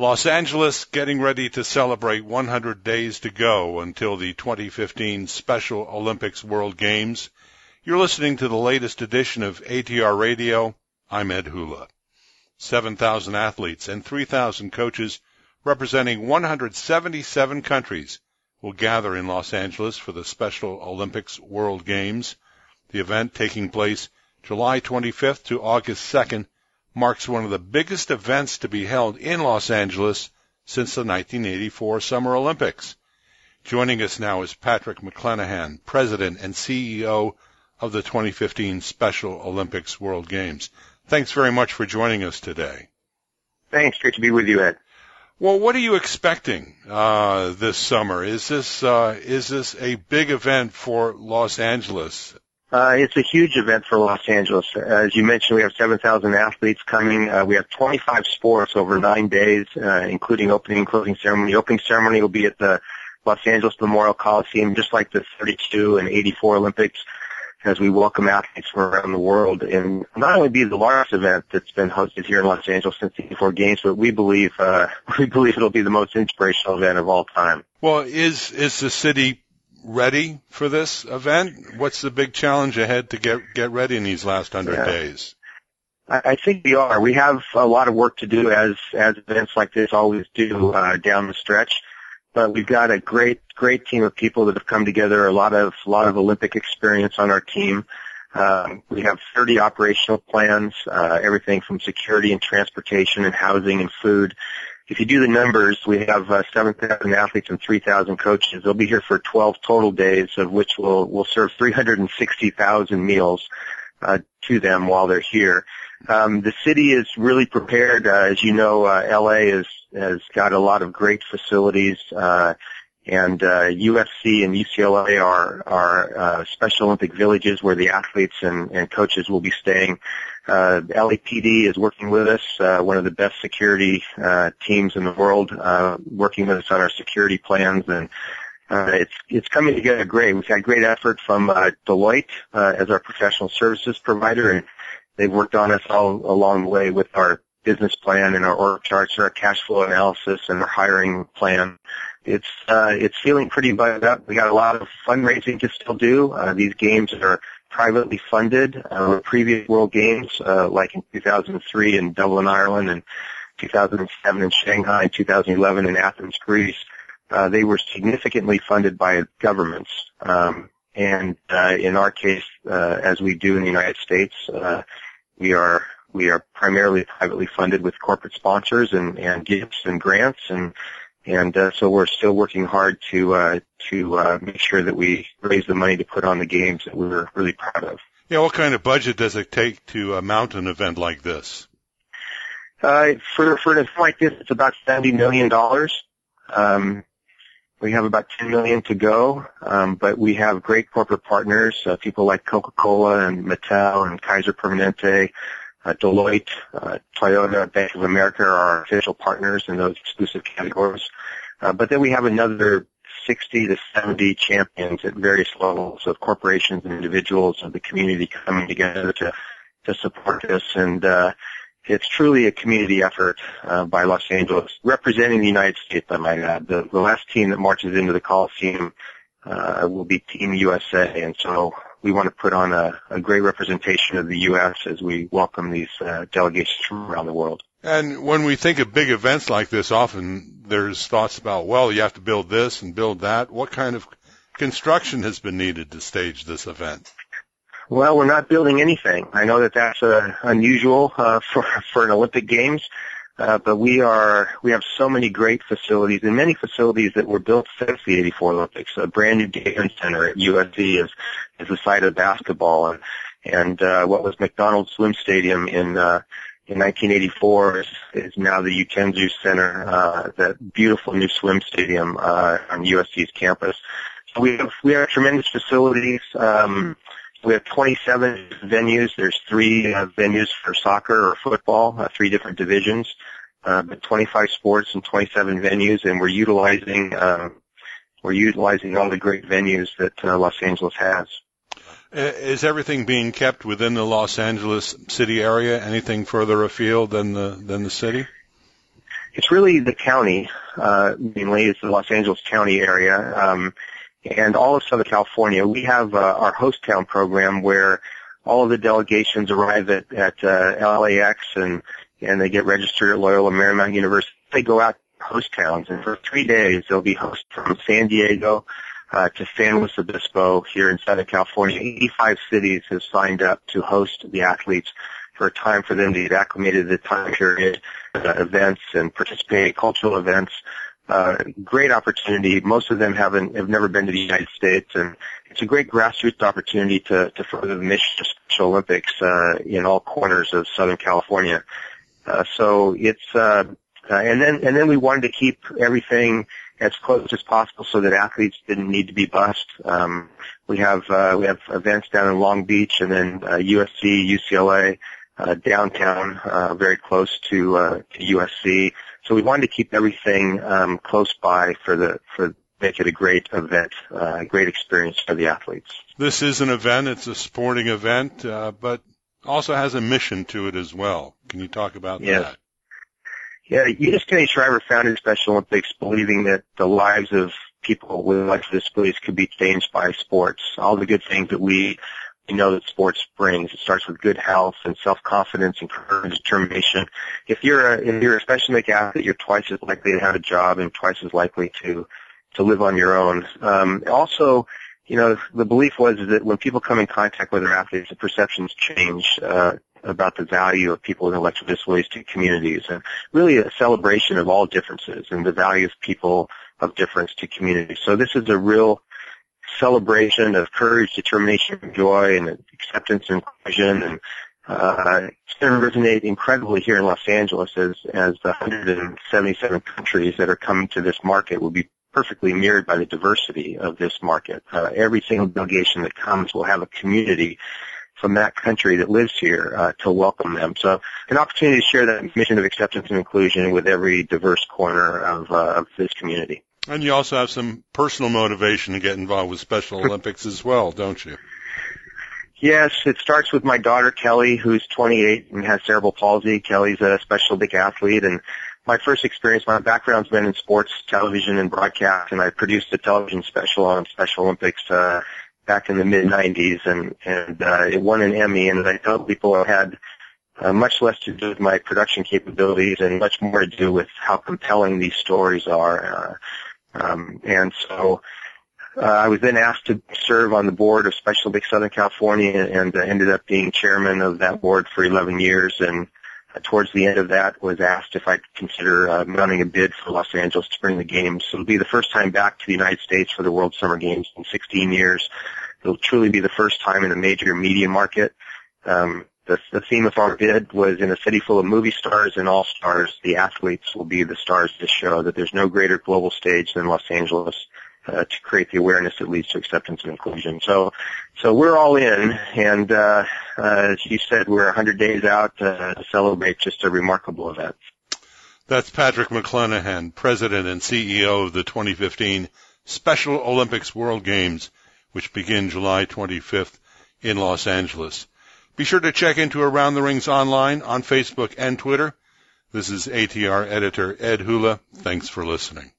Los Angeles getting ready to celebrate 100 days to go until the 2015 Special Olympics World Games. You're listening to the latest edition of ATR Radio. I'm Ed Hula. 7,000 athletes and 3,000 coaches representing 177 countries will gather in Los Angeles for the Special Olympics World Games. The event taking place July 25th to August 2nd marks one of the biggest events to be held in Los Angeles since the 1984 Summer Olympics. Joining us now is Patrick McClenahan, President and CEO of the 2015 Special Olympics World Games. Thanks very much for joining us today. Thanks. Great to be with you, Ed. Well, what are you expecting uh, this summer? Is this uh, is this a big event for Los Angeles? Uh, it's a huge event for Los Angeles. As you mentioned, we have 7,000 athletes coming. Uh, we have 25 sports over nine days, uh, including opening and closing ceremony. The opening ceremony will be at the Los Angeles Memorial Coliseum, just like the 32 and 84 Olympics, as we welcome athletes from around the world. And not only be the largest event that's been hosted here in Los Angeles since the 84 Games, but we believe uh, we believe it'll be the most inspirational event of all time. Well, is is the city ready for this event? What's the big challenge ahead to get get ready in these last hundred yeah. days? I think we are. We have a lot of work to do as as events like this always do uh, down the stretch. But we've got a great great team of people that have come together. A lot of a lot of Olympic experience on our team. Um, we have 30 operational plans, uh, everything from security and transportation and housing and food if you do the numbers, we have uh, 7,000 athletes and 3,000 coaches. They'll be here for 12 total days, of which we'll, we'll serve 360,000 meals uh, to them while they're here. Um, the city is really prepared. Uh, as you know, uh, LA is, has got a lot of great facilities. Uh, and uh, USC and UCLA are are uh, Special Olympic villages where the athletes and, and coaches will be staying. Uh, LAPD is working with us, uh, one of the best security uh, teams in the world, uh, working with us on our security plans, and uh, it's it's coming together great. We've had great effort from uh, Deloitte uh, as our professional services provider, and they've worked on us all along the way with our business plan and our org charts, our cash flow analysis, and our hiring plan it's uh, it's feeling pretty buttoned up. We got a lot of fundraising to still do. Uh, these games are privately funded. Uh, previous World Games, uh, like in 2003 in Dublin, Ireland, and 2007 in Shanghai, 2011 in Athens, Greece, uh, they were significantly funded by governments. Um, and uh, in our case, uh, as we do in the United States, uh, we are we are primarily privately funded with corporate sponsors and, and gifts and grants and and uh, so we're still working hard to uh, to uh, make sure that we raise the money to put on the games that we're really proud of. Yeah, what kind of budget does it take to uh, mount an event like this? Uh, for for an event like this, it's about seventy million dollars. Um, we have about ten million to go, um, but we have great corporate partners, uh, people like Coca-Cola and Mattel and Kaiser Permanente, uh, Deloitte, uh, Toyota, Bank of America are our official partners in those exclusive categories. Uh, but then we have another 60 to 70 champions at various levels of corporations and individuals of the community coming together to to support this and uh it's truly a community effort uh, by Los Angeles, representing the United States, I might add. The, the last team that marches into the Coliseum uh, will be Team USA, and so we want to put on a, a great representation of the U.S. as we welcome these uh, delegations from around the world. And when we think of big events like this, often there's thoughts about, well, you have to build this and build that. What kind of construction has been needed to stage this event? Well, we're not building anything. I know that that's uh, unusual uh, for for an Olympic Games, uh, but we are we have so many great facilities and many facilities that were built since the '84 Olympics. A brand new Galen Center at USC is is the site of basketball, and and uh, what was McDonald's Swim Stadium in uh, in 1984 is, is now the Uytengsu Center, uh, that beautiful new swim stadium uh, on USC's campus. So we have we have tremendous facilities. Um, we have 27 venues. There's three uh, venues for soccer or football, uh, three different divisions, uh, but 25 sports and 27 venues, and we're utilizing uh, we're utilizing all the great venues that uh, Los Angeles has. Is everything being kept within the Los Angeles city area? Anything further afield than the than the city? it's really the county, uh, mainly it's the Los Angeles County area, um, and all of Southern California. We have uh, our host town program where all of the delegations arrive at, at uh, LAX and and they get registered at Loyola Marymount University. They go out host towns, and for three days they'll be host from San Diego uh, to San Luis Obispo here in Southern California. 85 cities have signed up to host the athletes for a time for them to get acclimated to the time period, uh, events, and participate in cultural events. Uh, great opportunity. Most of them haven't have never been to the United States, and it's a great grassroots opportunity to to further the mission of Special Olympics uh, in all corners of Southern California. Uh, so it's uh, uh, and then and then we wanted to keep everything as close as possible so that athletes didn't need to be bused. Um, we have uh, we have events down in Long Beach and then uh, USC, UCLA, uh, downtown, uh, very close to uh, to USC. So we wanted to keep everything um, close by for the for make it a great event, uh, a great experience for the athletes. This is an event; it's a sporting event, uh, but also has a mission to it as well. Can you talk about yes. that? Yeah, Eunice Kennedy Shriver founded Special Olympics believing that the lives of people with intellectual disabilities could be changed by sports. All the good things that we we know that sports brings. It starts with good health and self-confidence and courage, determination. If you're a, if you're a special Olympic athlete, you're twice as likely to have a job and twice as likely to, to live on your own. Um, also, you know, the belief was that when people come in contact with their athletes, the perceptions change. Uh, about the value of people with intellectual disabilities to communities and really a celebration of all differences and the value of people of difference to communities. So this is a real celebration of courage, determination, joy, and acceptance and inclusion. And uh, it's going to resonate incredibly here in Los Angeles as, as the 177 countries that are coming to this market will be perfectly mirrored by the diversity of this market. Uh, every single delegation that comes will have a community from that country that lives here uh, to welcome them. So an opportunity to share that mission of acceptance and inclusion with every diverse corner of, uh, of this community. And you also have some personal motivation to get involved with Special Olympics as well, don't you? Yes, it starts with my daughter Kelly, who's 28 and has cerebral palsy. Kelly's a Special Olympic athlete, and my first experience, my background's been in sports, television, and broadcast, and I produced a television special on Special Olympics uh, back in the mid 90s, and and uh, it won an Emmy. And I tell people I had uh, much less to do with my production capabilities and much more to do with how compelling these stories are. Uh, um, and so uh, I was then asked to serve on the board of Special Olympics Southern California and uh, ended up being chairman of that board for 11 years. And uh, towards the end of that was asked if I'd consider uh, mounting a bid for Los Angeles to bring the games. So it'll be the first time back to the United States for the World Summer Games in 16 years. It'll truly be the first time in a major media market. Um, the, the theme of our bid was in a city full of movie stars and all stars, the athletes will be the stars to show, that there's no greater global stage than Los Angeles uh, to create the awareness that leads to acceptance and inclusion. So, so we're all in, and uh, uh, as you said, we're 100 days out uh, to celebrate just a remarkable event. That's Patrick McClenahan, President and CEO of the 2015 Special Olympics World Games which begin July 25th in Los Angeles. Be sure to check into Around the Rings online on Facebook and Twitter. This is ATR editor Ed Hula. Thanks for listening.